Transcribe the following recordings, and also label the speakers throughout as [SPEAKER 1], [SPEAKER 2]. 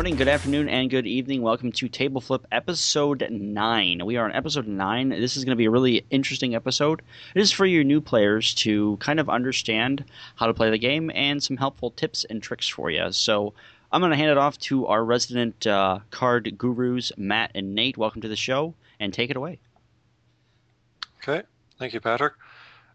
[SPEAKER 1] Morning, good afternoon, and good evening. Welcome to Table Flip episode 9. We are on episode 9. This is going to be a really interesting episode. It is for your new players to kind of understand how to play the game and some helpful tips and tricks for you. So I'm going to hand it off to our resident uh, card gurus, Matt and Nate. Welcome to the show, and take it away.
[SPEAKER 2] Okay, thank you, Patrick.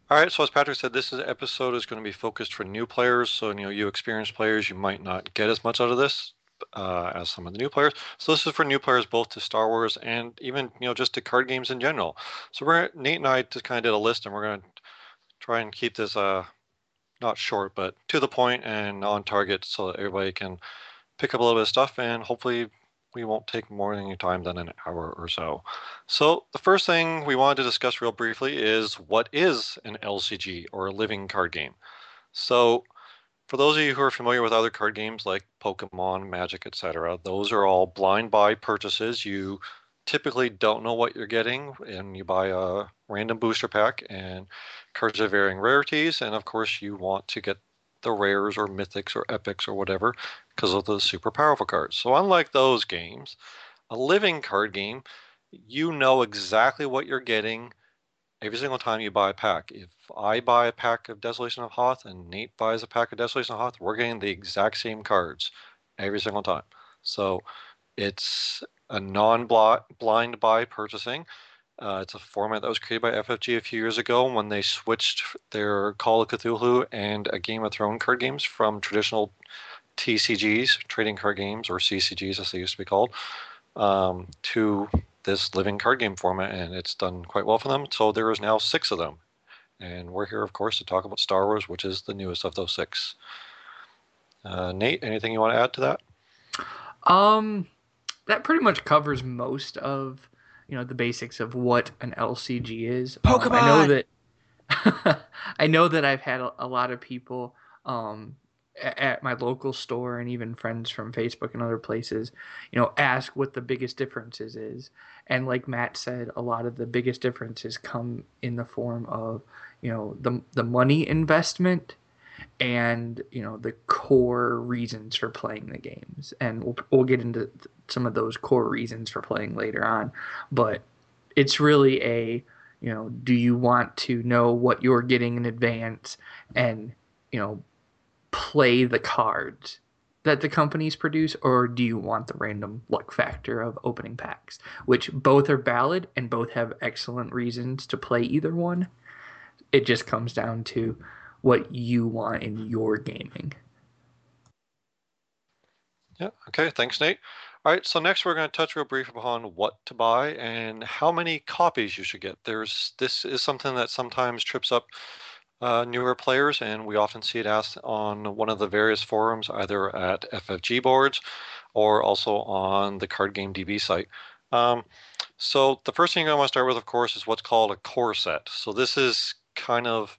[SPEAKER 2] All right, so as Patrick said, this episode is going to be focused for new players. So, you know, you experienced players, you might not get as much out of this uh, as some of the new players. So this is for new players both to Star Wars and even you know just to card games in general. So we're Nate and I just kind of did a list, and we're going to try and keep this uh not short, but to the point and on target, so that everybody can pick up a little bit of stuff, and hopefully we won't take more than your time than an hour or so. So the first thing we wanted to discuss real briefly is what is an LCG or a living card game. So for those of you who are familiar with other card games like Pokemon, Magic, etc., those are all blind buy purchases. You typically don't know what you're getting, and you buy a random booster pack and cards of varying rarities. And of course, you want to get the rares or mythics or epics or whatever because of the super powerful cards. So, unlike those games, a living card game, you know exactly what you're getting every single time you buy a pack. If I buy a pack of Desolation of Hoth and Nate buys a pack of Desolation of Hoth, we're getting the exact same cards every single time. So it's a non-blind buy purchasing. Uh, it's a format that was created by FFG a few years ago when they switched their Call of Cthulhu and a Game of Thrones card games from traditional TCGs, trading card games, or CCGs as they used to be called, um, to this living card game format, and it's done quite well for them. So there is now six of them, and we're here, of course, to talk about Star Wars, which is the newest of those six. Uh, Nate, anything you want to add to that?
[SPEAKER 3] Um, that pretty much covers most of you know the basics of what an LCG is.
[SPEAKER 1] Pokemon. Um,
[SPEAKER 3] I know that. I know that I've had a, a lot of people um, at my local store and even friends from Facebook and other places, you know, ask what the biggest differences is. And like Matt said, a lot of the biggest differences come in the form of, you know, the the money investment and, you know, the core reasons for playing the games. And we'll we'll get into some of those core reasons for playing later on, but it's really a, you know, do you want to know what you're getting in advance and, you know, play the cards that the companies produce, or do you want the random luck factor of opening packs? Which both are valid and both have excellent reasons to play either one. It just comes down to what you want in your gaming.
[SPEAKER 2] Yeah, okay, thanks, Nate. All right, so next we're going to touch real brief upon what to buy and how many copies you should get. There's this is something that sometimes trips up uh, newer players, and we often see it asked on one of the various forums, either at FFG boards or also on the Card Game DB site. Um, so the first thing I want to start with, of course, is what's called a core set. So this is kind of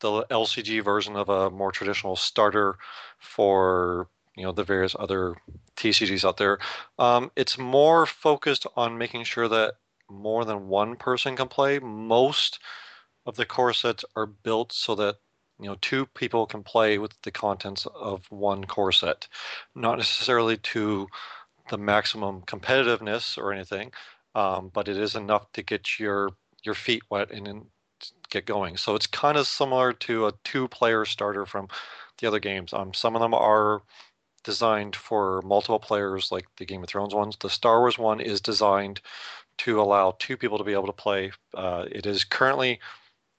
[SPEAKER 2] the LCG version of a more traditional starter for you know the various other TCGs out there. Um, it's more focused on making sure that more than one person can play. Most of the core sets are built so that you know two people can play with the contents of one core set, not necessarily to the maximum competitiveness or anything, um, but it is enough to get your your feet wet and, and get going. So it's kind of similar to a two-player starter from the other games. Um, some of them are designed for multiple players, like the Game of Thrones ones. The Star Wars one is designed to allow two people to be able to play. Uh, it is currently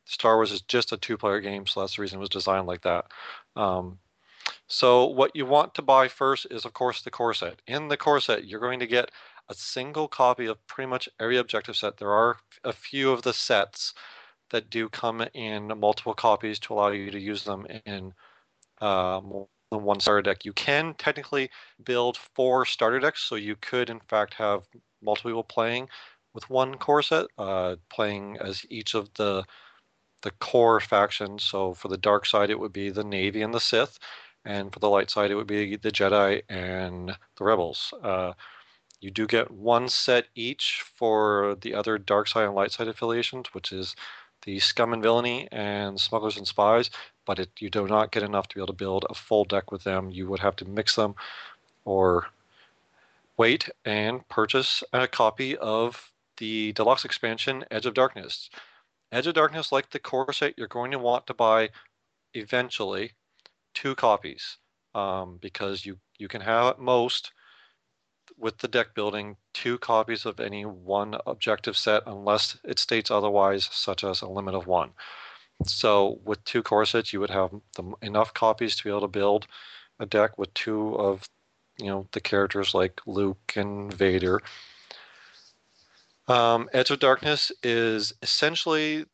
[SPEAKER 2] Star Wars is just a two-player game, so that's the reason it was designed like that. Um, so what you want to buy first is, of course, the core set. In the core set, you're going to get a single copy of pretty much every objective set. There are a few of the sets that do come in multiple copies to allow you to use them in uh, more than one starter deck. You can technically build four starter decks, so you could, in fact, have multiple people playing with one core set, uh, playing as each of the the core factions. So for the dark side, it would be the Navy and the Sith, and for the light side, it would be the Jedi and the Rebels. Uh, you do get one set each for the other dark side and light side affiliations, which is the Scum and Villainy and Smugglers and Spies, but it, you do not get enough to be able to build a full deck with them. You would have to mix them or wait and purchase a copy of the deluxe expansion Edge of Darkness. Edge of Darkness, like the core set, you're going to want to buy eventually two copies um, because you you can have at most with the deck building two copies of any one objective set unless it states otherwise, such as a limit of one. So with two core sets, you would have the, enough copies to be able to build a deck with two of you know the characters like Luke and Vader. Um, Edge of Darkness is essentially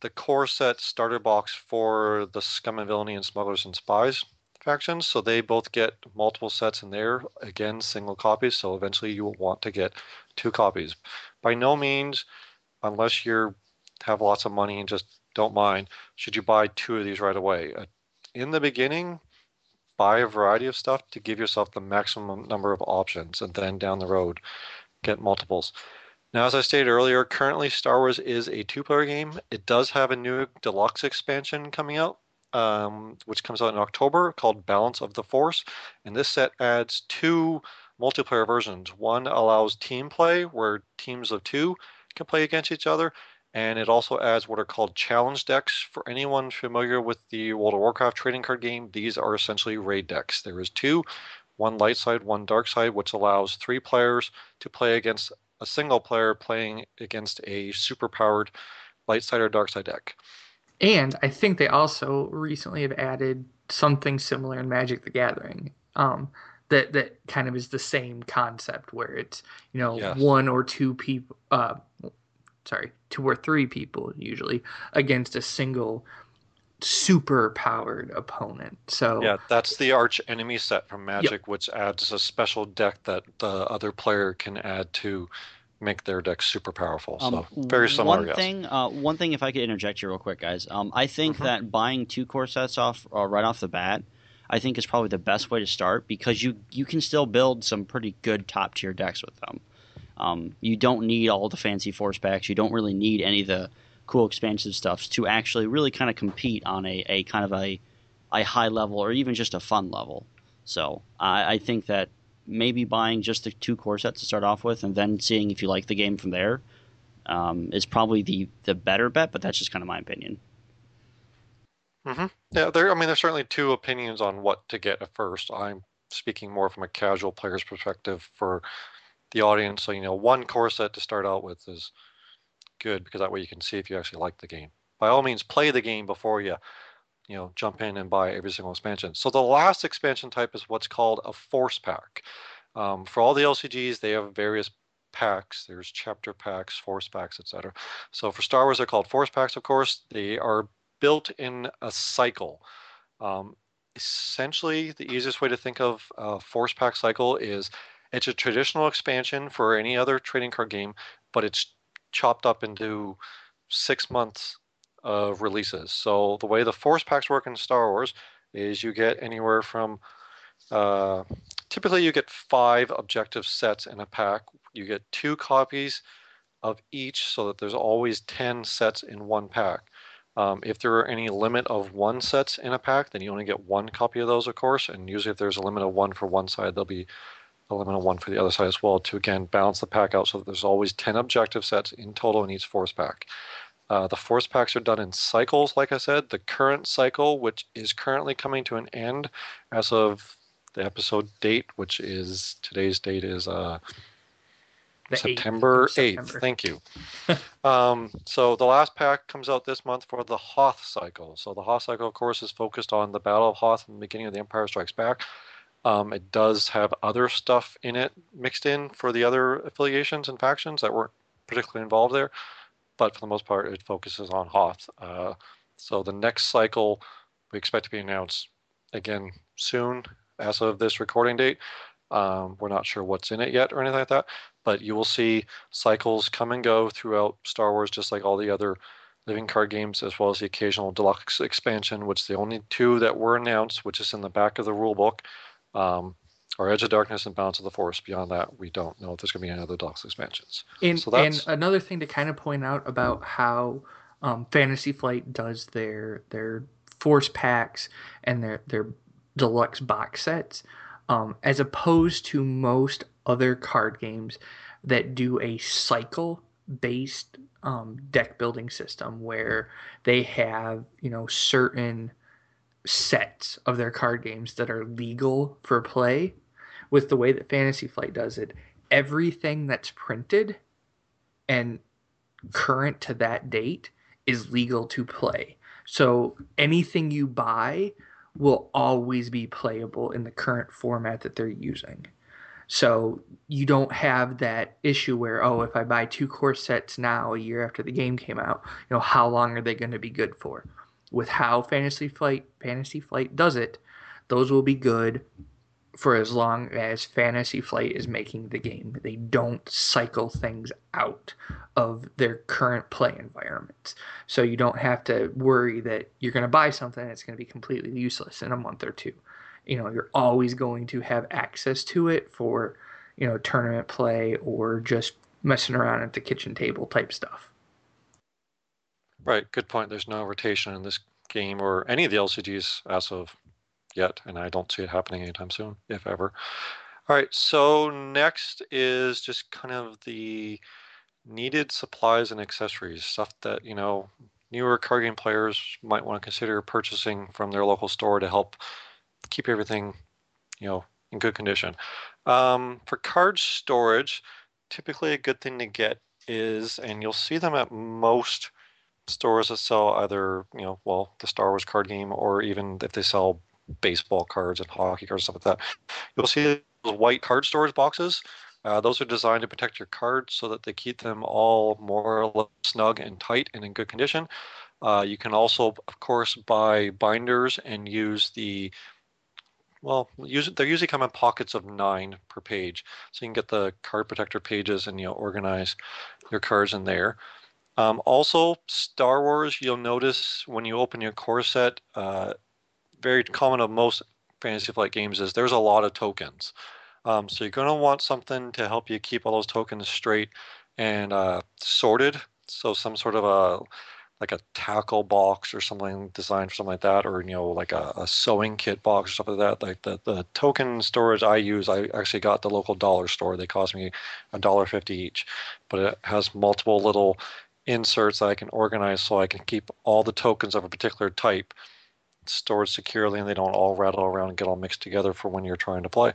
[SPEAKER 2] the core set starter box for the Scum and Villainy and Smugglers and Spies factions. So they both get multiple sets in there. Again, single copies. So eventually you will want to get two copies. By no means, unless you have lots of money and just don't mind, should you buy two of these right away. Uh, in the beginning, buy a variety of stuff to give yourself the maximum number of options, and then down the road, get multiples. Now, as I stated earlier, currently Star Wars is a two player game. It does have a new deluxe expansion coming out um, which comes out in October called Balance of the Force. And this set adds two multiplayer versions. One allows team play, where teams of two can play against each other. And it also adds what are called challenge decks. For anyone familiar with the World of Warcraft trading card game, these are essentially raid decks. There is two, one light side, one dark side, which allows three players to play against a single player playing against a super powered light side or dark side deck.
[SPEAKER 3] And I think they also recently have added something similar in Magic the Gathering. Um, that that kind of is the same concept where it's you know yes. one or two people uh sorry two or three people usually against a single super powered opponent so
[SPEAKER 2] yeah that's the arch enemy set from magic yep. which adds a special deck that the other player can add to make their deck super powerful. So um, very similar.
[SPEAKER 1] One thing, uh, one thing, if I could interject here real quick, guys. Um, I think mm-hmm. that buying two core sets off uh, right off the bat, I think is probably the best way to start because you you can still build some pretty good top tier decks with them. Um, you don't need all the fancy force packs. You don't really need any of the cool expansive stuffs to actually really kind of compete on a, a kind of a a high level or even just a fun level. So I, I think that maybe buying just the two core sets to start off with, and then seeing if you like the game from there um, is probably the the better bet. But that's just kind of my opinion.
[SPEAKER 2] Mm-hmm. Yeah, there. I mean, there's certainly two opinions on what to get at first. I'm speaking more from a casual player's perspective for the audience. So you know, one core set to start out with is good because that way you can see if you actually like the game. By all means, play the game before you you know jump in and buy every single expansion. So the last expansion type is what's called a force pack. Um, for all the LCGs, they have various packs. There's chapter packs, force packs, etc. So for Star Wars, they're called force packs. Of course, they are built in a cycle. Um, essentially, the easiest way to think of a force pack cycle is it's a traditional expansion for any other trading card game, but it's chopped up into six months of releases. So the way the force packs work in Star Wars is you get anywhere from uh, typically you get five objective sets in a pack. You get two copies of each, so that there's always ten sets in one pack. Um, if there are any limit of one sets in a pack, then you only get one copy of those, of course. And usually, if there's a limit of one for one side, there'll be of one for the other side as well to again balance the pack out so that there's always 10 objective sets in total in each force pack. Uh, the force packs are done in cycles, like I said. The current cycle, which is currently coming to an end as of the episode date, which is today's date is uh, September 8th. September. Thank you. um, so the last pack comes out this month for the Hoth cycle. So the Hoth cycle, of course, is focused on the Battle of Hoth and the beginning of the Empire Strikes Back. Um, it does have other stuff in it mixed in for the other affiliations and factions that weren't particularly involved there but for the most part, it focuses on Hoth. Uh, so the next cycle we expect to be announced again soon, as of this recording date. Um, we're not sure what's in it yet or anything like that, but you will see cycles come and go throughout Star Wars, just like all the other living card games, as well as the occasional deluxe expansion, which the only two that were announced, which is in the back of the rule book. Um, or Edge of Darkness and Balance of the Force. Beyond that, we don't know if there's going to be any other Deluxe expansions.
[SPEAKER 3] And, so and another thing to kind of point out about how um, Fantasy Flight does their their Force packs and their their deluxe box sets. um, as opposed to most other card games that do a cycle based um, deck building system where they have you know certain sets of their card games that are legal for play with the way that fantasy flight does it everything that's printed and current to that date is legal to play so anything you buy will always be playable in the current format that they're using so you don't have that issue where, oh, if I buy two core sets now, a year after the game came out, you know, how long are they going to be good for? With how Fantasy Flight Fantasy Flight does it, those will be good for as long as Fantasy Flight is making the game. They don't cycle things out of their current play environments. So you don't have to worry that you're going to buy something that's going to be completely useless in a month or two you know you're always going to have access to it for you know tournament play or just messing around at the kitchen table type stuff
[SPEAKER 2] right good point there's no rotation in this game or any of the lcgs as of yet and i don't see it happening anytime soon if ever all right so next is just kind of the needed supplies and accessories stuff that you know newer card game players might want to consider purchasing from their local store to help keep everything, you know, in good condition. Um, for card storage, typically a good thing to get is, and you'll see them at most stores that sell either, you know, well, the Star Wars card game, or even if they sell baseball cards and hockey cards, and stuff like that. You'll see those white card storage boxes. Uh, those are designed to protect your cards so that they keep them all more or less snug and tight and in good condition. Uh, you can also, of course, buy binders and use the well, usually, they usually come in pockets of nine per page, so you can get the card protector pages and you know organize your cards in there. Um, also, Star Wars, you'll notice when you open your core set, uh, very common of most Fantasy Flight games is there's a lot of tokens. Um, so you're going to want something to help you keep all those tokens straight and uh, sorted. So some sort of a like a tackle box or something designed for something like that, or you know, like a, a sewing kit box or stuff like that. Like the, the token storage I use, I actually got the local dollar store. They cost me a dollar fifty each, but it has multiple little inserts that I can organize so I can keep all the tokens of a particular type stored securely and they don't all rattle around and get all mixed together for when you're trying to play.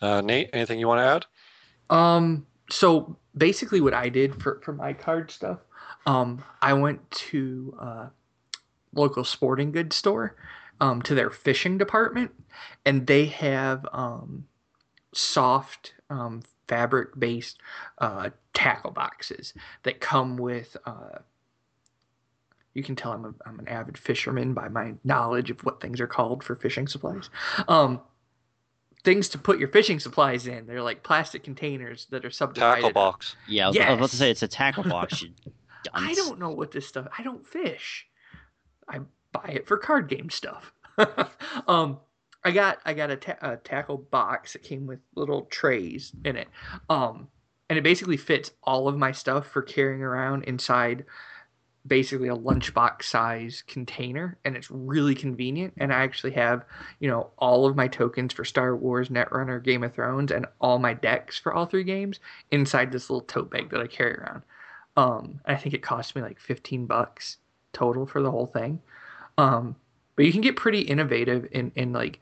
[SPEAKER 2] Uh, Nate, anything you want to add?
[SPEAKER 3] Um, so basically what I did for, for my card stuff um, I went to a local sporting goods store um, to their fishing department, and they have um, soft um, fabric based uh, tackle boxes that come with. Uh, you can tell I'm, a, I'm an avid fisherman by my knowledge of what things are called for fishing supplies. Um, things to put your fishing supplies in. They're like plastic containers that are subdivided.
[SPEAKER 2] Tackle box.
[SPEAKER 1] Yeah, I was, yes. I was about to say it's a tackle box.
[SPEAKER 3] I don't know what this stuff. I don't fish. I buy it for card game stuff. um, I got I got a, ta- a, tackle box that came with little trays in it. Um, and it basically fits all of my stuff for carrying around inside basically a lunchbox size container and it's really convenient and i actually have you know all of my tokens for star wars netrunner game of thrones and all my decks for all three games inside this little tote bag that i carry around um, I think it cost me like 15 bucks total for the whole thing. Um, but you can get pretty innovative in, in like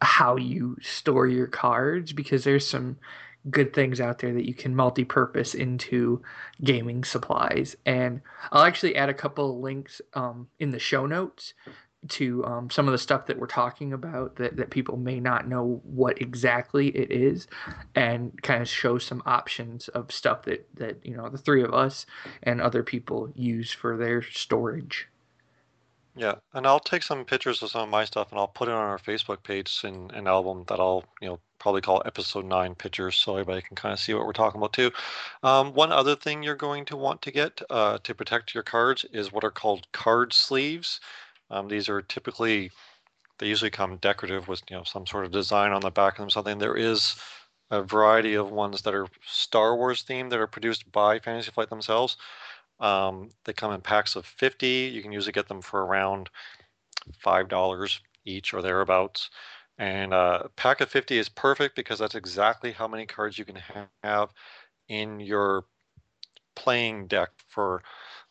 [SPEAKER 3] how you store your cards because there's some good things out there that you can multi-purpose into gaming supplies. And i'll actually add a couple of links um, in the show notes to um, some of the stuff that we're talking about that, that people may not know what exactly it is and kind of show some options of stuff that, that you know the three of us and other people use for their storage
[SPEAKER 2] yeah and i'll take some pictures of some of my stuff and i'll put it on our facebook page in an album that i'll you know probably call episode 9 pictures so everybody can kind of see what we're talking about too um, one other thing you're going to want to get uh, to protect your cards is what are called card sleeves um, these are typically they usually come decorative with you know some sort of design on the back of them. Or something there is a variety of ones that are Star Wars themed that are produced by Fantasy Flight themselves. Um, they come in packs of 50. You can usually get them for around five dollars each or thereabouts. And uh, pack of 50 is perfect because that's exactly how many cards you can have in your playing deck for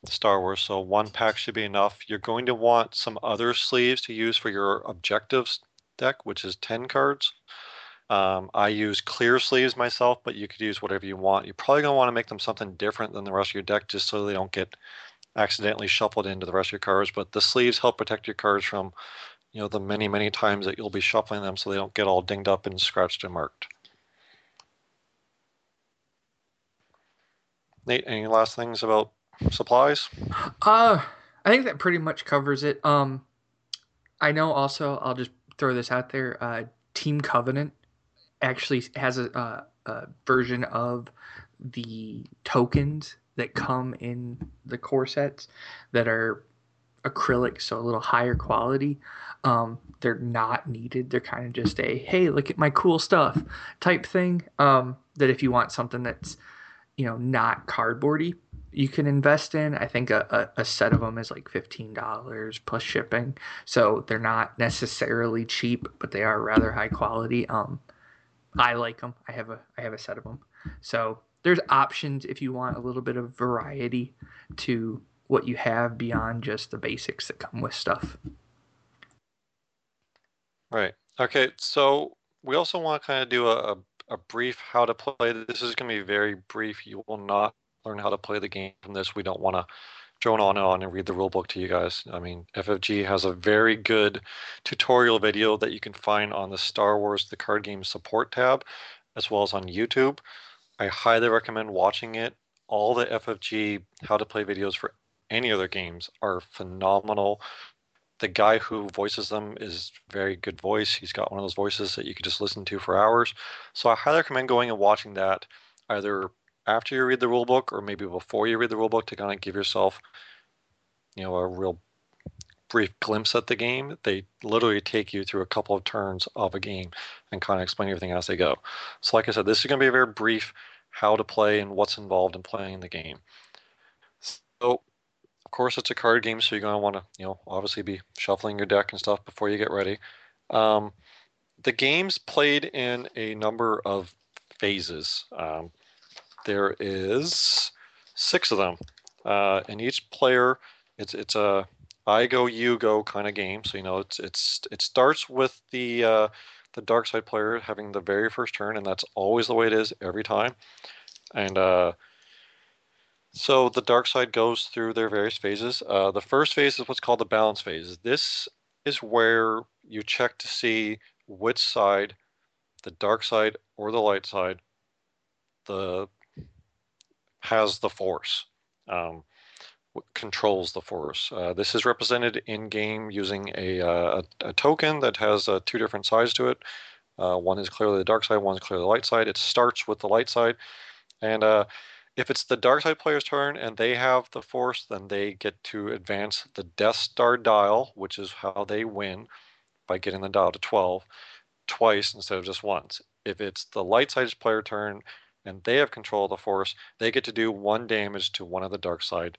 [SPEAKER 2] Star Wars. So one pack should be enough. You're going to want some other sleeves to use for your objectives deck, which is 10 cards. Um, I use clear sleeves myself, but you could use whatever you want. You're probably going to want to make them something different than the rest of your deck just so they don't get accidentally shuffled into the rest of your cards. But the sleeves help protect your cards from, you know, the many, many times that you'll be shuffling them so they don't get all dinged up and scratched and marked. Nate, any last things about supplies?
[SPEAKER 3] Uh, I think that pretty much covers it. Um, I know also, I'll just throw this out there. Uh, Team Covenant actually has a, a, a version of the tokens that come in the core sets that are acrylic, so a little higher quality. Um, they're not needed. They're kind of just a hey, look at my cool stuff type thing. Um, that if you want something that's you know not cardboardy, you can invest in. I think a, a, a set of them is like fifteen dollars plus shipping, so they're not necessarily cheap, but they are rather high quality. Um, I like them. I have a I have a set of them. So there's options if you want a little bit of variety to what you have beyond just the basics that come with stuff.
[SPEAKER 2] Right. Okay. So we also want to kind of do a, a brief how to play. This is going to be very brief. You will not learn how to play the game from this. We don't want to drone on and on and read the rule book to you guys. I mean, FFG has a very good tutorial video that you can find on the Star Wars the card game support tab, as well as on YouTube. I highly recommend watching it. All the FFG how to play videos for any other games are phenomenal. The guy who voices them is very good voice. He's got one of those voices that you could just listen to for hours. So I highly recommend going and watching that either after you read the rule book or maybe before you read the rule book to kind of give yourself you know a real brief glimpse at the game they literally take you through a couple of turns of a game and kind of explain everything as they go. So like i said this is going to be a very brief how to play and what's involved in playing the game. So of course it's a card game so you're going to want to you know obviously be shuffling your deck and stuff before you get ready. Um, the game's played in a number of phases. Um, there is six of them, uh, and each player it's it's a I go you go kind of game. So you know it's it's it starts with the uh, the dark side player having the very first turn, and that's always the way it is every time. And uh, so the dark side goes through their various phases. Uh, the first phase is what's called the balance phase. This is where you check to see which side, the dark side or the light side, the has the force, um, controls the force. Uh, this is represented in game using a, uh, a, token that has uh, two different sides to it. Uh, one is clearly the dark side, one is clearly the light side. It starts with the light side. And uh, if it's the dark side player's turn and they have the force, then they get to advance the Death Star dial, which is how they win by getting the dial to 12 twice instead of just once. If it's the light side player turn and they have control of the force, they get to do one damage to one of the dark side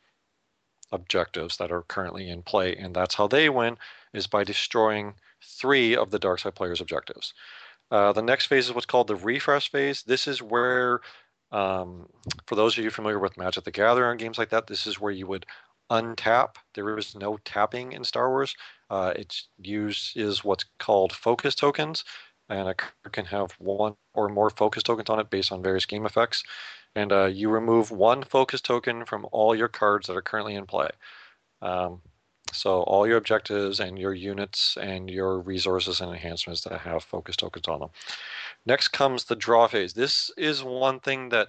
[SPEAKER 2] objectives that are currently in play, and that's how they win is by destroying three of the dark side players' objectives. Uh, the next phase is what's called the refresh phase. This is where, um, for those of you familiar with Magic the Gathering and games like that, this is where you would untap. There is no tapping in Star Wars. Uh, used is what's called focus tokens and a card can have one or more focus tokens on it based on various game effects. And uh, you remove one focus token from all your cards that are currently in play. Um, so all your objectives and your units and your resources and enhancements that have focus tokens on them. Next comes the draw phase. This is one thing that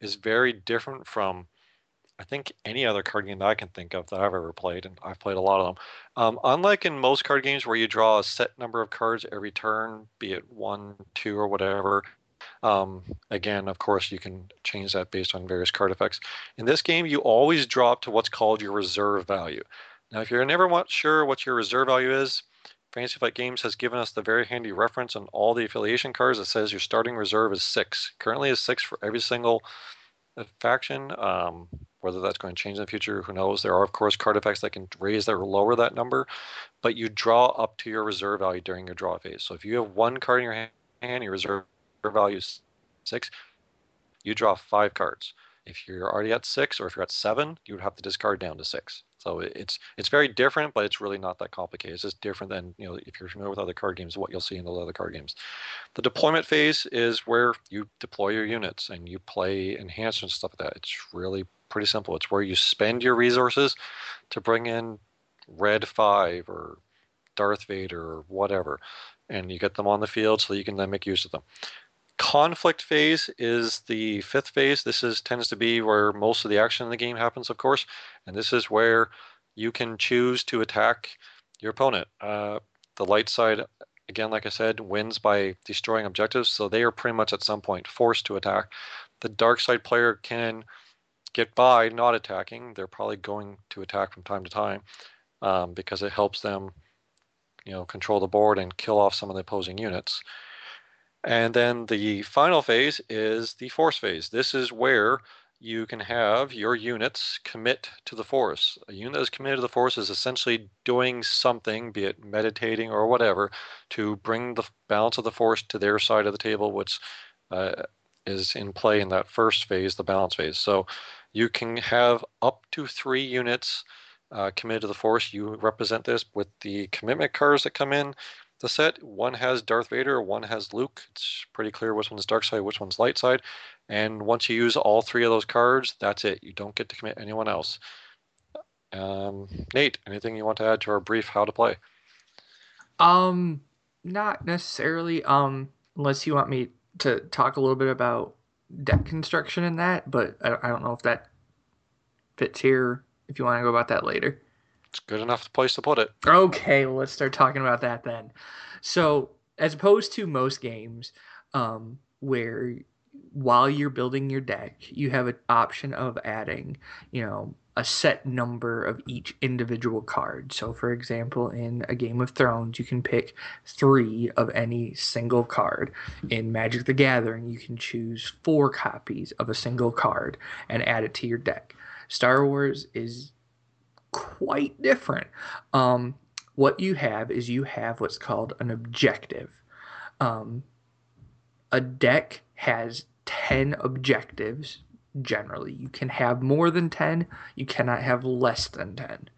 [SPEAKER 2] is very different from I think any other card game that I can think of that I've ever played, and I've played a lot of them. Um, unlike in most card games where you draw a set number of cards every turn, be it one, two, or whatever. Um, again, of course, you can change that based on various card effects. In this game, you always drop to what's called your reserve value. Now, if you're never sure what your reserve value is, Fantasy Flight Games has given us the very handy reference on all the affiliation cards that says your starting reserve is six. Currently is six for every single faction. Um, Whether that's going to change in the future, who knows? There are, of course, card effects that can raise or lower that number, but you draw up to your reserve value during your draw phase. So if you have one card in your hand, your reserve value is six, you draw five cards. If you're already at six or if you're at seven, you would have to discard down to six. So it's it's very different, but it's really not that complicated. It's just different than you know if you're familiar with other card games, what you'll see in those other card games. The deployment phase is where you deploy your units and you play enhancements and stuff like that. It's really pretty simple. It's where you spend your resources to bring in Red Five or Darth Vader or whatever, and you get them on the field so you can then make use of them conflict phase is the fifth phase. This is tends to be where most of the action in the game happens, of course, and this is where you can choose to attack your opponent. Uh, the light side, again, like I said, wins by destroying objectives, so they are pretty much at some point forced to attack. The dark side player can get by not attacking. They're probably going to attack from time to time um, because it helps them, you know, control the board and kill off some of the opposing units. And then the final phase is the force phase. This is where you can have your units commit to the force. A unit that is committed to the force is essentially doing something, be it meditating or whatever, to bring the balance of the force to their side of the table, which uh, is in play in that first phase, the balance phase. So you can have up to three units uh, committed to the force. You represent this with the commitment cards that come in the set. One has Darth Vader, one has Luke. It's pretty clear which one's dark side, which one's light side. And once you use all three of those cards, that's it. You don't get to commit anyone else. Um, Nate, anything you want to add to our brief how to play?
[SPEAKER 3] Um, not necessarily. Um, unless you want me to talk a little bit about deck construction in that, but I, I don't know if that fits here. If you want to go about that later.
[SPEAKER 2] It's good enough place to put it.
[SPEAKER 3] Okay, well, let's start talking about that then. So, as opposed to most games, um, where while you're building your deck, you have an option of adding, you know, a set number of each individual card. So, for example, in a Game of Thrones, you can pick three of any single card. In Magic the Gathering, you can choose four copies of a single card and add it to your deck. Star Wars is quite different. Um, what you have is you have what's called an objective. Um, a deck has 10 objectives generally. You can have more than 10, you cannot have less than 10.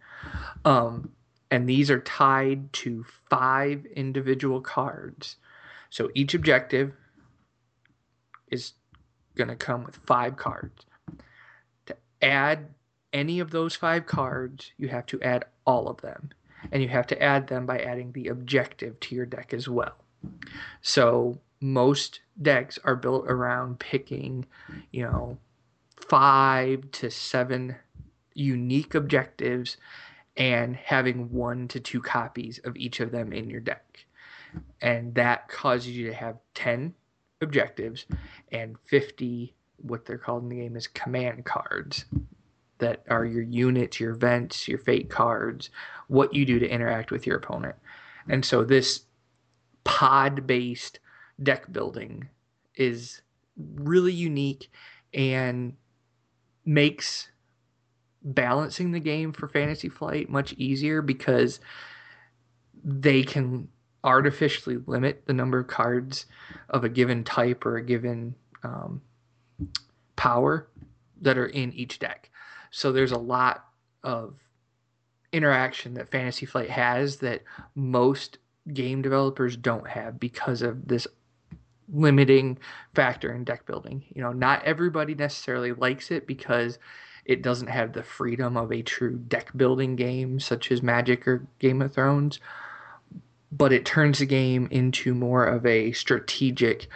[SPEAKER 3] Um, and these are tied to five individual cards. So each objective is going to come with five cards. To add any of those five cards, you have to add all of them. And you have to add them by adding the objective to your deck as well. So most decks are built around picking, you know, five to seven unique objectives and having one to two copies of each of them in your deck. And that causes you to have 10 objectives and 50, what they're called in the game is command cards that are your units, your events, your fate cards, what you do to interact with your opponent. And so this pod based deck building is really unique and makes balancing the game for Fantasy Flight much easier because they can artificially limit the number of cards of a given type or a given um, power that are in each deck. So there's a lot of interaction that Fantasy Flight has that most game developers don't have because of this limiting factor in deck building. You know, not everybody necessarily likes it because it doesn't have the freedom of a true deck building game such as Magic or Game of Thrones, but it turns the game into more of a strategic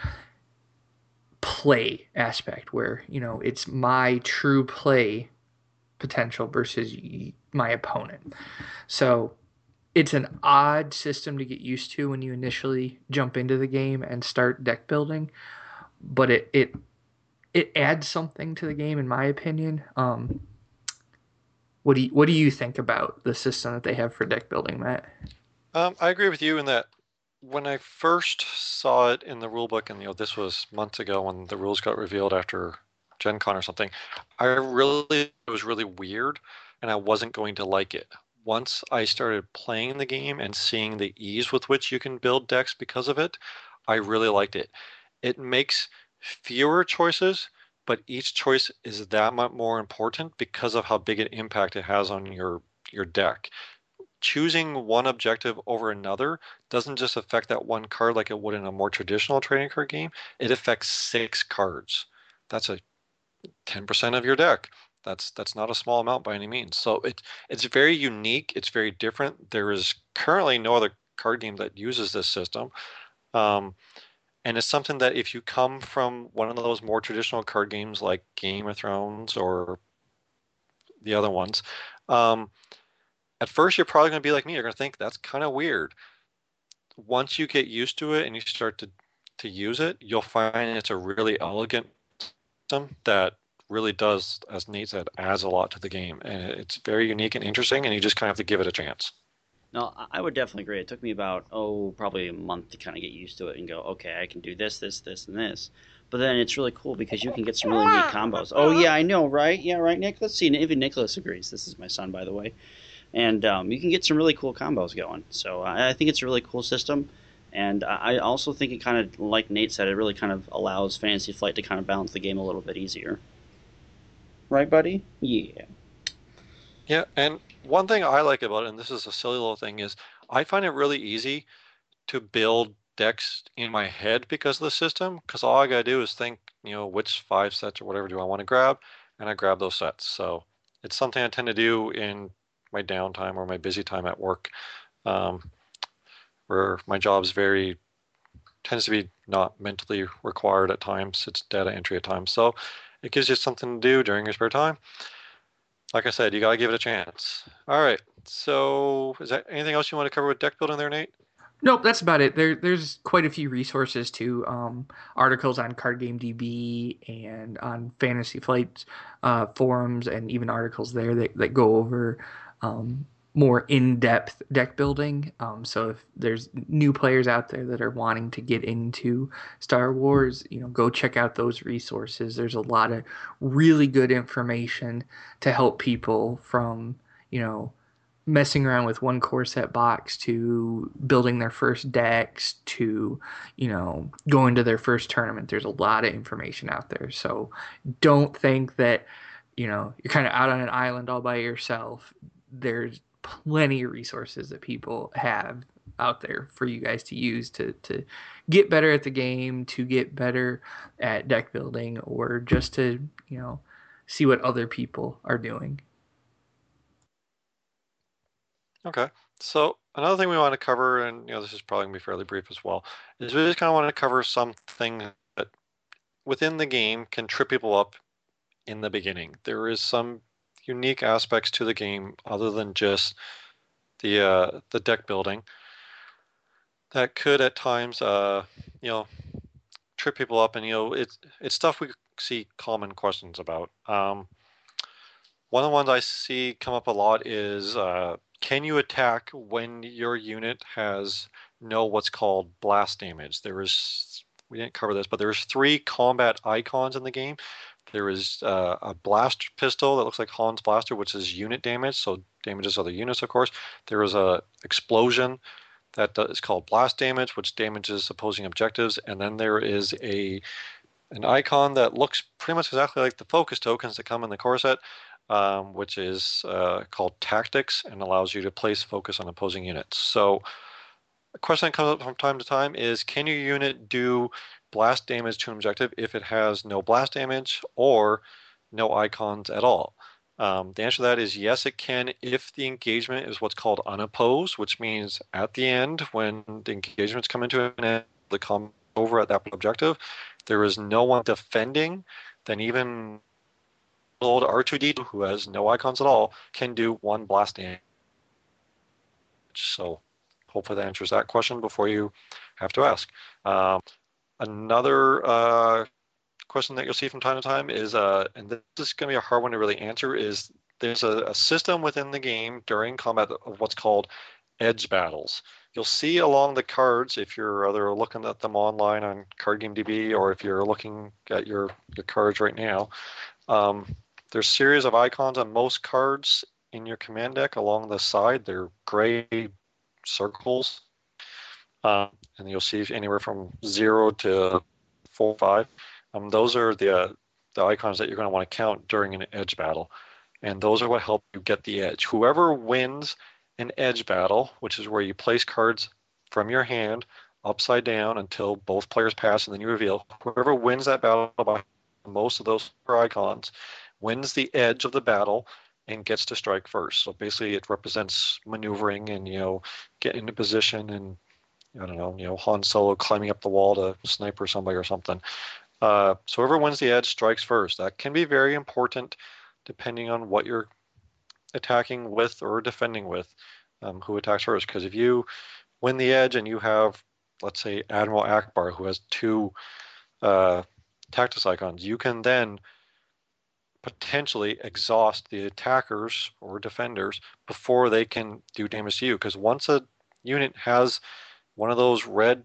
[SPEAKER 3] play aspect where, you know, it's my true play potential versus my opponent. So it's an odd system to get used to when you initially jump into the game and start deck building, but it it it adds something to the game in my opinion. Um, what do you, what do you think about the system that they have for deck building, Matt?
[SPEAKER 2] Um, I agree with you in that when I first saw it in the rulebook, and you know this was months ago when the rules got revealed after Gen Con or something. I really it was really weird, and I wasn't going to like it. Once I started playing the game and seeing the ease with which you can build decks because of it, I really liked it. It makes fewer choices, but each choice is that much more important because of how big an impact it has on your your deck. Choosing one objective over another doesn't just affect that one card like it would in a more traditional trading card game. It affects six cards. That's a 10% of your deck. That's that's not a small amount by any means. So it it's very unique. It's very different. There is currently no other card game that uses this system. Um, and it's something that if you come from one of those more traditional card games like Game of Thrones or the other ones, um, at first you're probably going to be like me. You're going to think that's kind of weird. Once you get used to it and you start to to use it, you'll find it's a really elegant system that really does, as Nate said, adds a lot to the game, and it's very unique and interesting. And you just kind of have to give it a chance.
[SPEAKER 1] No, I would definitely agree. It took me about oh, probably a month to kind of get used to it and go, okay, I can do this, this, this, and this. But then it's really cool because you can get some really neat combos. Oh yeah, I know, right? Yeah, right, Nick. Let's see. Even Nicholas agrees. This is my son, by the way, and um, you can get some really cool combos going. So I, I think it's a really cool system, and I also think it kind of, like Nate said, it really kind of allows Fantasy Flight to kind of balance the game a little bit easier. Right, buddy? Yeah.
[SPEAKER 2] Yeah, and one thing I like about it, and this is a silly little thing, is I find it really easy to build decks in my head because of the system. Because all I gotta do is think, you know, which five sets or whatever do I want to grab, and I grab those sets. So it's something I tend to do in my downtime or my busy time at work, um, where my job's very tends to be not mentally required at times. It's data entry at times, so it gives you something to do during your spare time like I said, you got to give it a chance. All right. So, is that anything else you want to cover with deck building there, Nate?
[SPEAKER 3] Nope, that's about it. There, there's quite a few resources too. Um, articles on Card Game DB and on Fantasy Flight uh, forums, and even articles there that, that go over um, more in-depth deck building. Um, so if there's new players out there that are wanting to get into Star Wars, you know, go check out those resources. There's a lot of really good information to help people from, you know, messing around with one core set box to building their first decks to, you know, going to their first tournament. There's a lot of information out there. So don't think that, you know, you're kind of out on an island all by yourself. There's plenty of resources that people have out there for you guys to use to to get better at the game, to get better at deck building, or just to you know see what other people are doing.
[SPEAKER 2] Okay. So another thing we want to cover, and you know this is probably gonna be fairly brief as well, is we just kind of want to cover something that within the game can trip people up in the beginning. There is some unique aspects to the game other than just the uh, the deck building that could at times uh, you know trip people up and you know it's it's stuff we see common questions about. Um, one of the ones i see come up a lot is uh, can you attack when your unit has no what's called blast damage? There is we didn't cover this but there's three combat icons in the game there is uh, a blast pistol that looks like Han's blaster, which is unit damage, so damages other units, of course. There is a explosion that is called blast damage, which damages opposing objectives, and then there is a an icon that looks pretty much exactly like the focus tokens that come in the core set, um, which is uh, called tactics and allows you to place focus on opposing units. So, a question that comes up from time to time is: Can your unit do blast damage to an objective if it has no blast damage or no icons at all? Um, the answer to that is yes, it can if the engagement is what's called unopposed, which means at the end, when the engagements come into an end, the come over at that objective, there is no one defending, then even old R2D2, who has no icons at all, can do one blast damage. So hopefully that answers that question before you have to ask. Um, Another uh, question that you'll see from time to time is, uh, and this is going to be a hard one to really answer, is there's a, a, system within the game during combat of what's called edge battles. you'll see along the cards if you're either looking at them online on CardGameDB or if you're looking at your, your cards right now. Um, there's a series of icons on most cards in your command deck along the side. They're gray circles. Uh, and you'll see anywhere from zero to four, five. Um, those are the uh, the icons that you're going to want to count during an edge battle, and those are what help you get the edge. Whoever wins an edge battle, which is where you place cards from your hand upside down until both players pass and then you reveal. Whoever wins that battle by most of those icons wins the edge of the battle and gets to strike first. So basically, it represents maneuvering and you know getting into position and I don't know, you know Han Solo climbing up the wall to sniper somebody or something. Uh, so whoever wins the edge strikes first. That can be very important depending on what you're attacking with or defending with, um, who attacks first. Because if you win the edge and you have, let's say, Admiral Ackbar, who has two uh, tactics icons, you can then potentially exhaust the attackers or defenders before they can do damage to you. Because once a unit has one of those red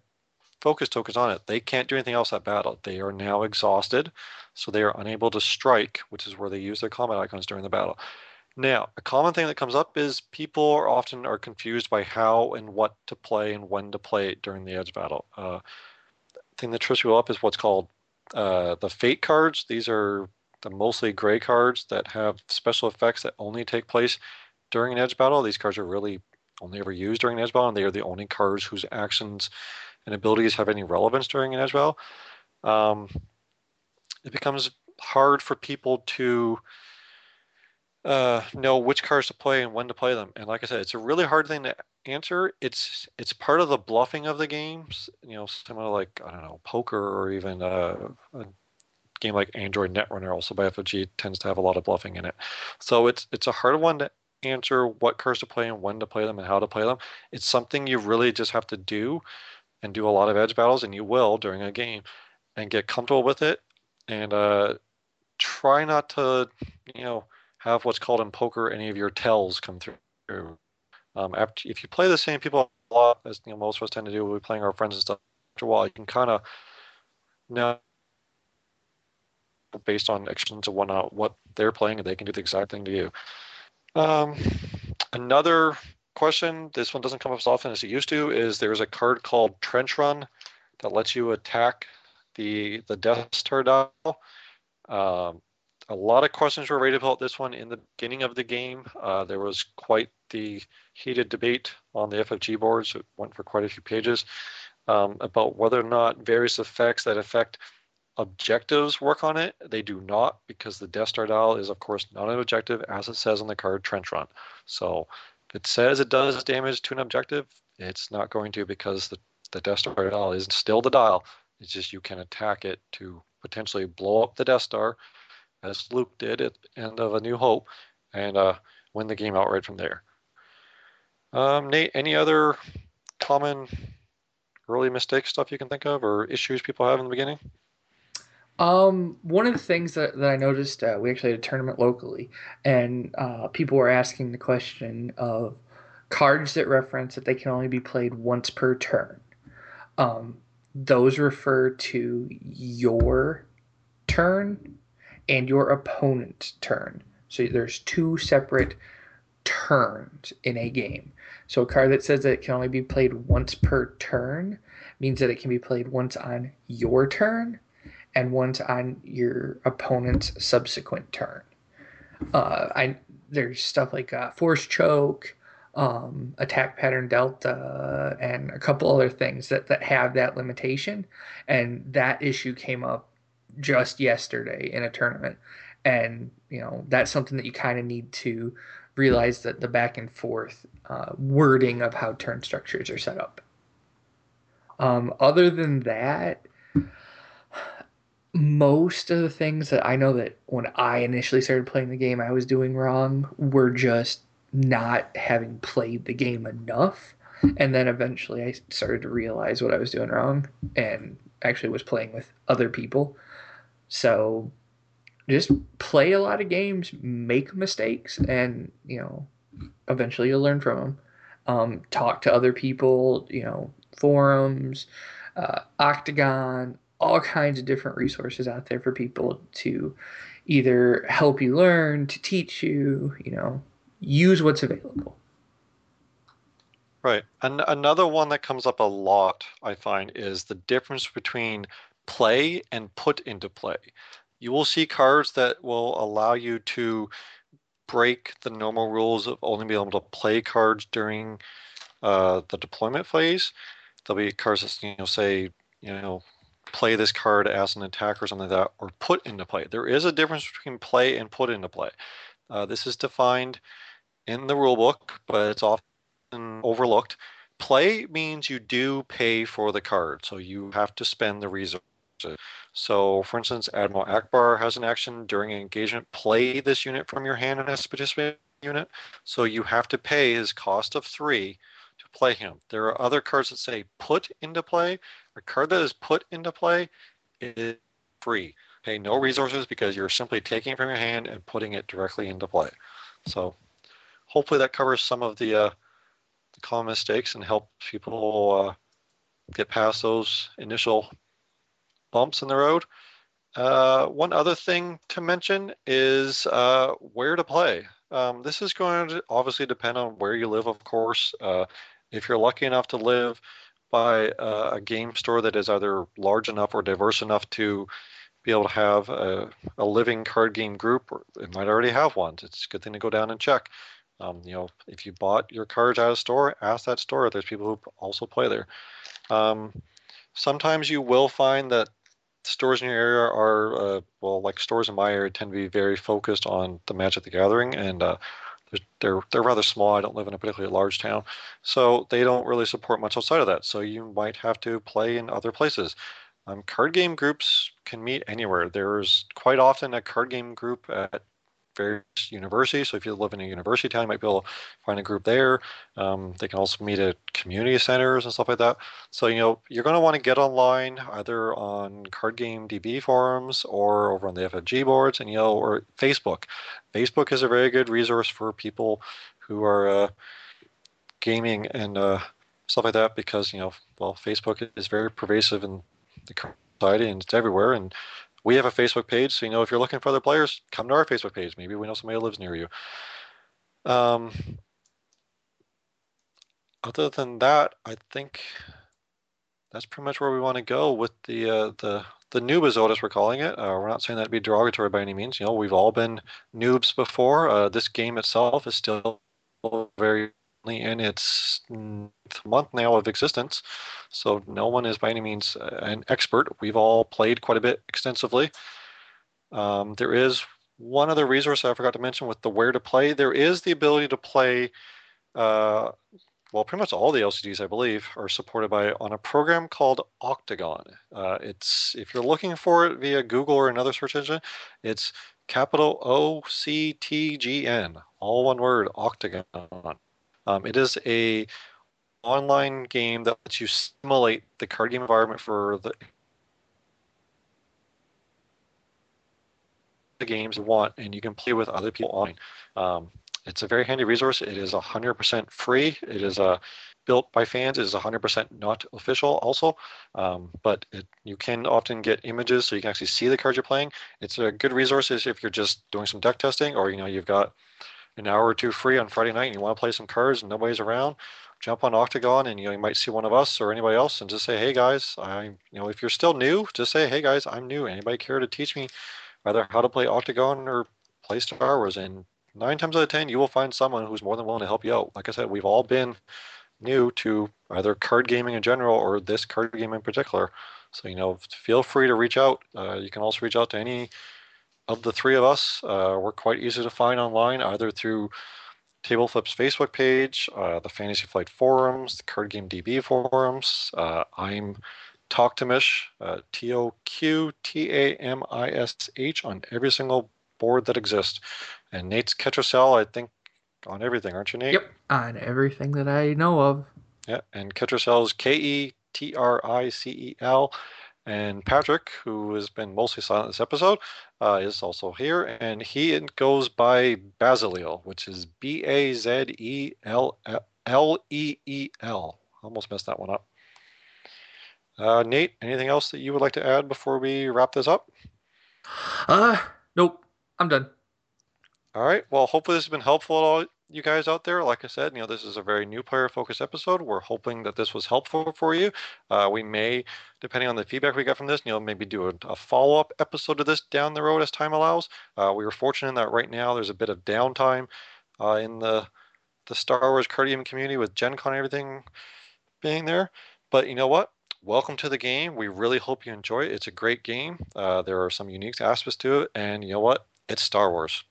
[SPEAKER 2] focus tokens on it, they can't do anything else that battle. They are now exhausted, so they are unable to strike, which is where they use their combat icons during the battle. Now, a common thing that comes up is people are often are confused by how and what to play and when to play it during the edge battle. Uh, thing that trips you up is what's called uh, the fate cards. These are the mostly gray cards that have special effects that only take place during an edge battle. These cards are really only ever used during an and they are the only cards whose actions and abilities have any relevance during an. Um, it becomes hard for people to uh, know which cards to play and when to play them. And like I said, it's a really hard thing to answer. It's it's part of the bluffing of the games. You know, similar like I don't know poker or even uh, a game like Android Netrunner, also by FFG, tends to have a lot of bluffing in it. So it's it's a hard one to answer what cards to play and when to play them and how to play them. It's something you really just have to do and do a lot of edge battles, and you will during a game, and get comfortable with it, and uh, try not to, you know, have what's called in poker any of your tells come through. Um, after if you play the same people a lot, as you know, most of us tend to do, we're playing our friends and stuff. After a while, you can kind of know based on actions and whatnot, what they're playing, and they can do the exact thing to you. Um, another question, this one doesn't come up as often as it used to, is there's a card called Trench Run that lets you attack the the Death Star dial. Um, a lot of questions were raised about this one in the beginning of the game. Uh, there was quite the heated debate on the FFG boards. It went for quite a few pages um, about whether or not various effects that affect objectives work on it. They do not because the Death Star dial is, of course, not an objective as it says on the card Trench Run. So if it says it does damage to an objective, it's not going to because the, the Death Star dial is still the dial. It's just you can attack it to potentially blow up the Death Star, as Luke did at the end of A New Hope, and uh, win the game outright from there. Um, Nate, any other common early mistake stuff you can think of or issues people have in the beginning?
[SPEAKER 3] Um, one of the things that, that I noticed, uh, we actually had a tournament locally, and uh, people were asking the question of cards that reference that they can only be played once per turn. Um, those refer to your turn and your opponent's turn. So there's two separate turns in a game. So a card that says that it can only be played once per turn means that it can be played once on your turn and once on your opponent's subsequent turn. Uh, I there's stuff like uh, force choke, um, attack pattern delta, and a couple other things that that have that limitation. And that issue came up just yesterday in a tournament, and you know that's something that you kind of need to realize that the back and forth uh, wording of how turn structures are set up. Um, other than that, most of the things that I know that when I initially started playing the game I was doing wrong were just not having played the game enough. And then eventually I started to realize what I was doing wrong and actually was playing with other people. So just play a lot of games, make mistakes, and, you know, eventually you'll learn from them. um, talk to other people, you know, forums, uh, Octagon, all kinds of different resources out there for people to either help you learn, to teach you, you know, use what's available.
[SPEAKER 2] Right. And another one that comes up a lot, I find, is the difference between play and put into play. You will see cards that will allow you to break the normal rules of only being able to play cards during uh, the deployment phase. There'll be cards that you know say you know play this card as an attack or something like that, or put into play. There is a difference between play and put into play. Uh, this is defined in the rulebook, but it's often overlooked. Play means you do pay for the card, so you have to spend the resources. So, for instance, Admiral Ackbar has an action during engagement play this unit from your hand as a participating unit. So you have to pay his cost of three to play him. There are other cards that say put into play. A card that is put into play is free. Pay no resources because you're simply taking it from your hand and putting it directly into play. So hopefully that covers some of the, uh, the common mistakes and help people uh, get past those initial bumps in the road. Uh, one other thing to mention is uh, where to play. Um, this is going to obviously depend on where you live, of course. Uh, if you're lucky enough to live by uh, a game store that is either large enough or diverse enough to be able to have a, a living card game group, Or it might already have one. It's a good thing to go down and check. Um, you know, if you bought your cards at a store, ask that store. There's people who also play there. Um, sometimes you will find that stores in your area are uh, well, like stores in my area tend to be very focused on the Magic the Gathering, and uh, they're they're rather small. I don't live in a particularly large town, so they don't really support much outside of that. So you might have to play in other places. Um, card game groups can meet anywhere. There's quite often a card game group at various universities. So if you live in a university town, you might be able to find a group there. Um, they can also meet at community centers and stuff like that. So you know you're going to want to get online either on Card Game DB forums or over on the FFG boards, and you know or Facebook. Facebook is a very good resource for people who are uh, gaming and uh, stuff like that because you know well Facebook is very pervasive in the society and it's everywhere and we have a Facebook page, so you know if you're looking for other players, come to our Facebook page. Maybe we know somebody who lives near you. Um, other than that, I think that's pretty much where we want to go with the uh, the the noobisode, as we're calling it. Uh, we're not saying that to be derogatory by any means. You know, we've all been noobs before. Uh, this game itself is still very in its month now of existence, so no one is by any means uh, an expert. We've all played quite a bit extensively. Um, there is one other resource I forgot to mention with the where to play. There is the ability to play. Uh, well, pretty much all the LCGs I believe, are supported by on a program called Octagon. Uh, it's if you're looking for it via Google or another search engine, it's capital O C T G N, all one word, Octagon. Um, it is a online game that lets you simulate the card game environment for the the games you want, and you can play with other people online. Um, it's a very handy resource. It is 100% free. It is uh, built by fans. It is 100% not official also, um, but it, you can often get images so you can actually see the cards you're playing. It's a good resource if you're just doing some deck testing or you know you've got an hour or two free on Friday night and you want to play some cards and nobody's around, jump on Octagon and you know you might see one of us or anybody else and just say, hey guys, I you know if you're still new, just say, hey guys, I'm new. Anybody care to teach me either how to play Octagon or play Star Wars? And nine times out of ten, you will find someone who's more than willing to help you out. Like I said, we've all been new to either card gaming in general or this card game in particular. So you know, feel free to reach out. Uh, you can also reach out to any of the three of us, uh, we're quite easy to find online, either through Table Flip's Facebook page, uh, the Fantasy Flight forums, the Card Game DB forums. Uh, I'm Toqtamish, uh, T O Q T A M I S H, on every single board that exists. And Nate's Ketricel, I think, on everything, aren't you, Nate?
[SPEAKER 3] Yep, on everything that I know of.
[SPEAKER 2] Yeah, and Ketricel is K E T R I C E L. And Patrick, who has been mostly silent this episode, uh, is also here, and he goes by Bazeliel, which is B A Z E L L E E L. Almost messed that one up. Uh, Nate, anything else that you would like to add before we wrap this up?
[SPEAKER 3] Uh, nope. I'm done.
[SPEAKER 2] All right. Well, hopefully this has been helpful you guys out there. Like I said, you know, this is a very new player focused episode. We're hoping that this was helpful for you. Uh, we may, depending on the feedback we get from this, you know, maybe do a, a follow up episode of this down the road as time allows. Uh, we were fortunate that right now there's a bit of downtime uh, in the the Star Wars card game community with Gen Con and everything being there. But you know what? Welcome to the game. We really hope you enjoy it. It's a great game. Uh, there are some unique aspects to it, and you know what? It's Star Wars.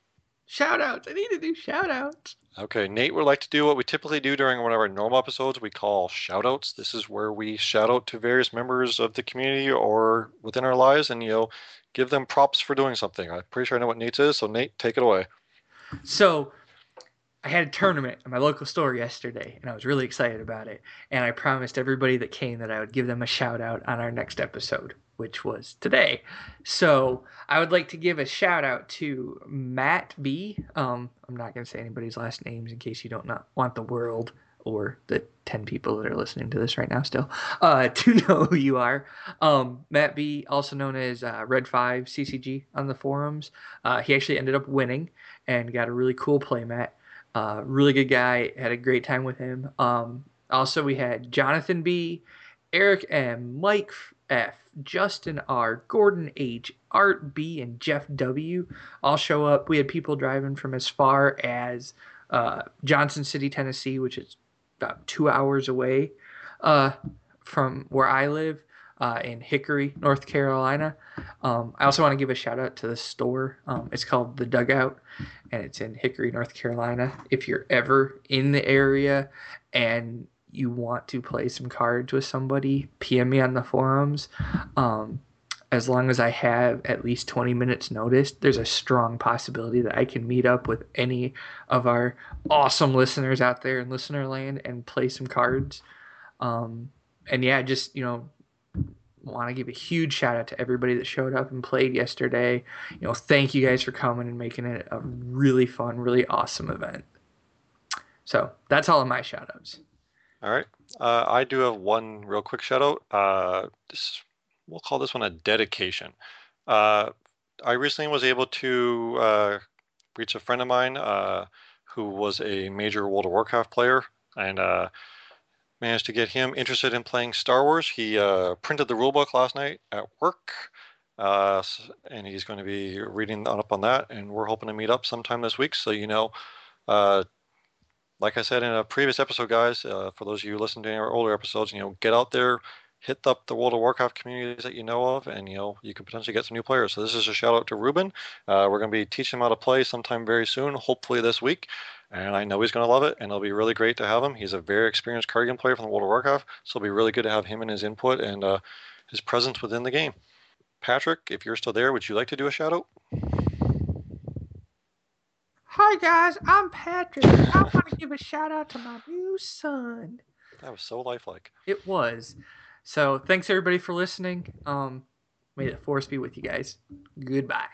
[SPEAKER 3] Shout outs. I need to do shout outs.
[SPEAKER 2] Okay, Nate would like to do what we typically do during one of our normal episodes. We call shout outs. This is where we shout out to various members of the community or within our lives and, you know, give them props for doing something. I'm pretty sure I know what Nate's is, so Nate, take it away.
[SPEAKER 3] So I had a tournament at my local store yesterday, and I was really excited about it. And I promised everybody that came that I would give them a shout out on our next episode, which was today. So I would like to give a shout out to Matt B. Um, I'm not going to say anybody's last names in case you don't not want the world or the 10 people that are listening to this right now still uh, to know who you are. Um, Matt B., also known as uh, Red 5 CCG on the forums, uh, he actually ended up winning and got a really cool playmat. Uh, really good guy. Had a great time with him. Um, also, we had Jonathan B, Eric M, Mike F, Justin R, Gordon H, Art B, and Jeff W all show up. We had people driving from as far as uh, Johnson City, Tennessee, which is about two hours away uh, from where I live. Uh, in Hickory, North Carolina. Um, I also want to give a shout out to the store. Um, it's called The Dugout, and it's in Hickory, North Carolina. If you're ever in the area and you want to play some cards with somebody, PM me on the forums. Um, as long as I have at least 20 minutes notice, there's a strong possibility that I can meet up with any of our awesome listeners out there in listener land and play some cards. Um, and yeah, just, you know, want to give a huge shout out to everybody that showed up and played yesterday. You know, thank you guys for coming and making it a really fun, really awesome event. So that's all of my shout outs.
[SPEAKER 2] All right. Uh, I do have one real quick shout out. Uh, this, we'll call this one a dedication. Uh, I recently was able to uh, reach a friend of mine uh, who was a major World of Warcraft player and uh, managed to get him interested in playing Star Wars. He printed the rulebook last night at work. Uh, and he's going to be reading up on that, and we're hoping to meet up sometime this week. So you know, uh, like I said in a previous episode, guys, uh, for those of you who listened to our older episodes, you know, get out there, hit up the World of Warcraft communities that you know of, and you know you can potentially get some new players. So this is a shout out to Ruben. Uh, we're going to be teaching him how to play sometime very soon, hopefully this week. And I know he's going to love it, and it'll be really great to have him. He's a very experienced card game player from the World of Warcraft, so it'll be really good to have him and his input and uh, his presence within the game. Patrick, if you're still there, would you like to do a shout out?
[SPEAKER 3] Hi guys, I'm Patrick. I want to give a shout out to my new son.
[SPEAKER 2] That was so lifelike.
[SPEAKER 3] It was. So thanks everybody for listening. Um, may the force be with you guys. Goodbye.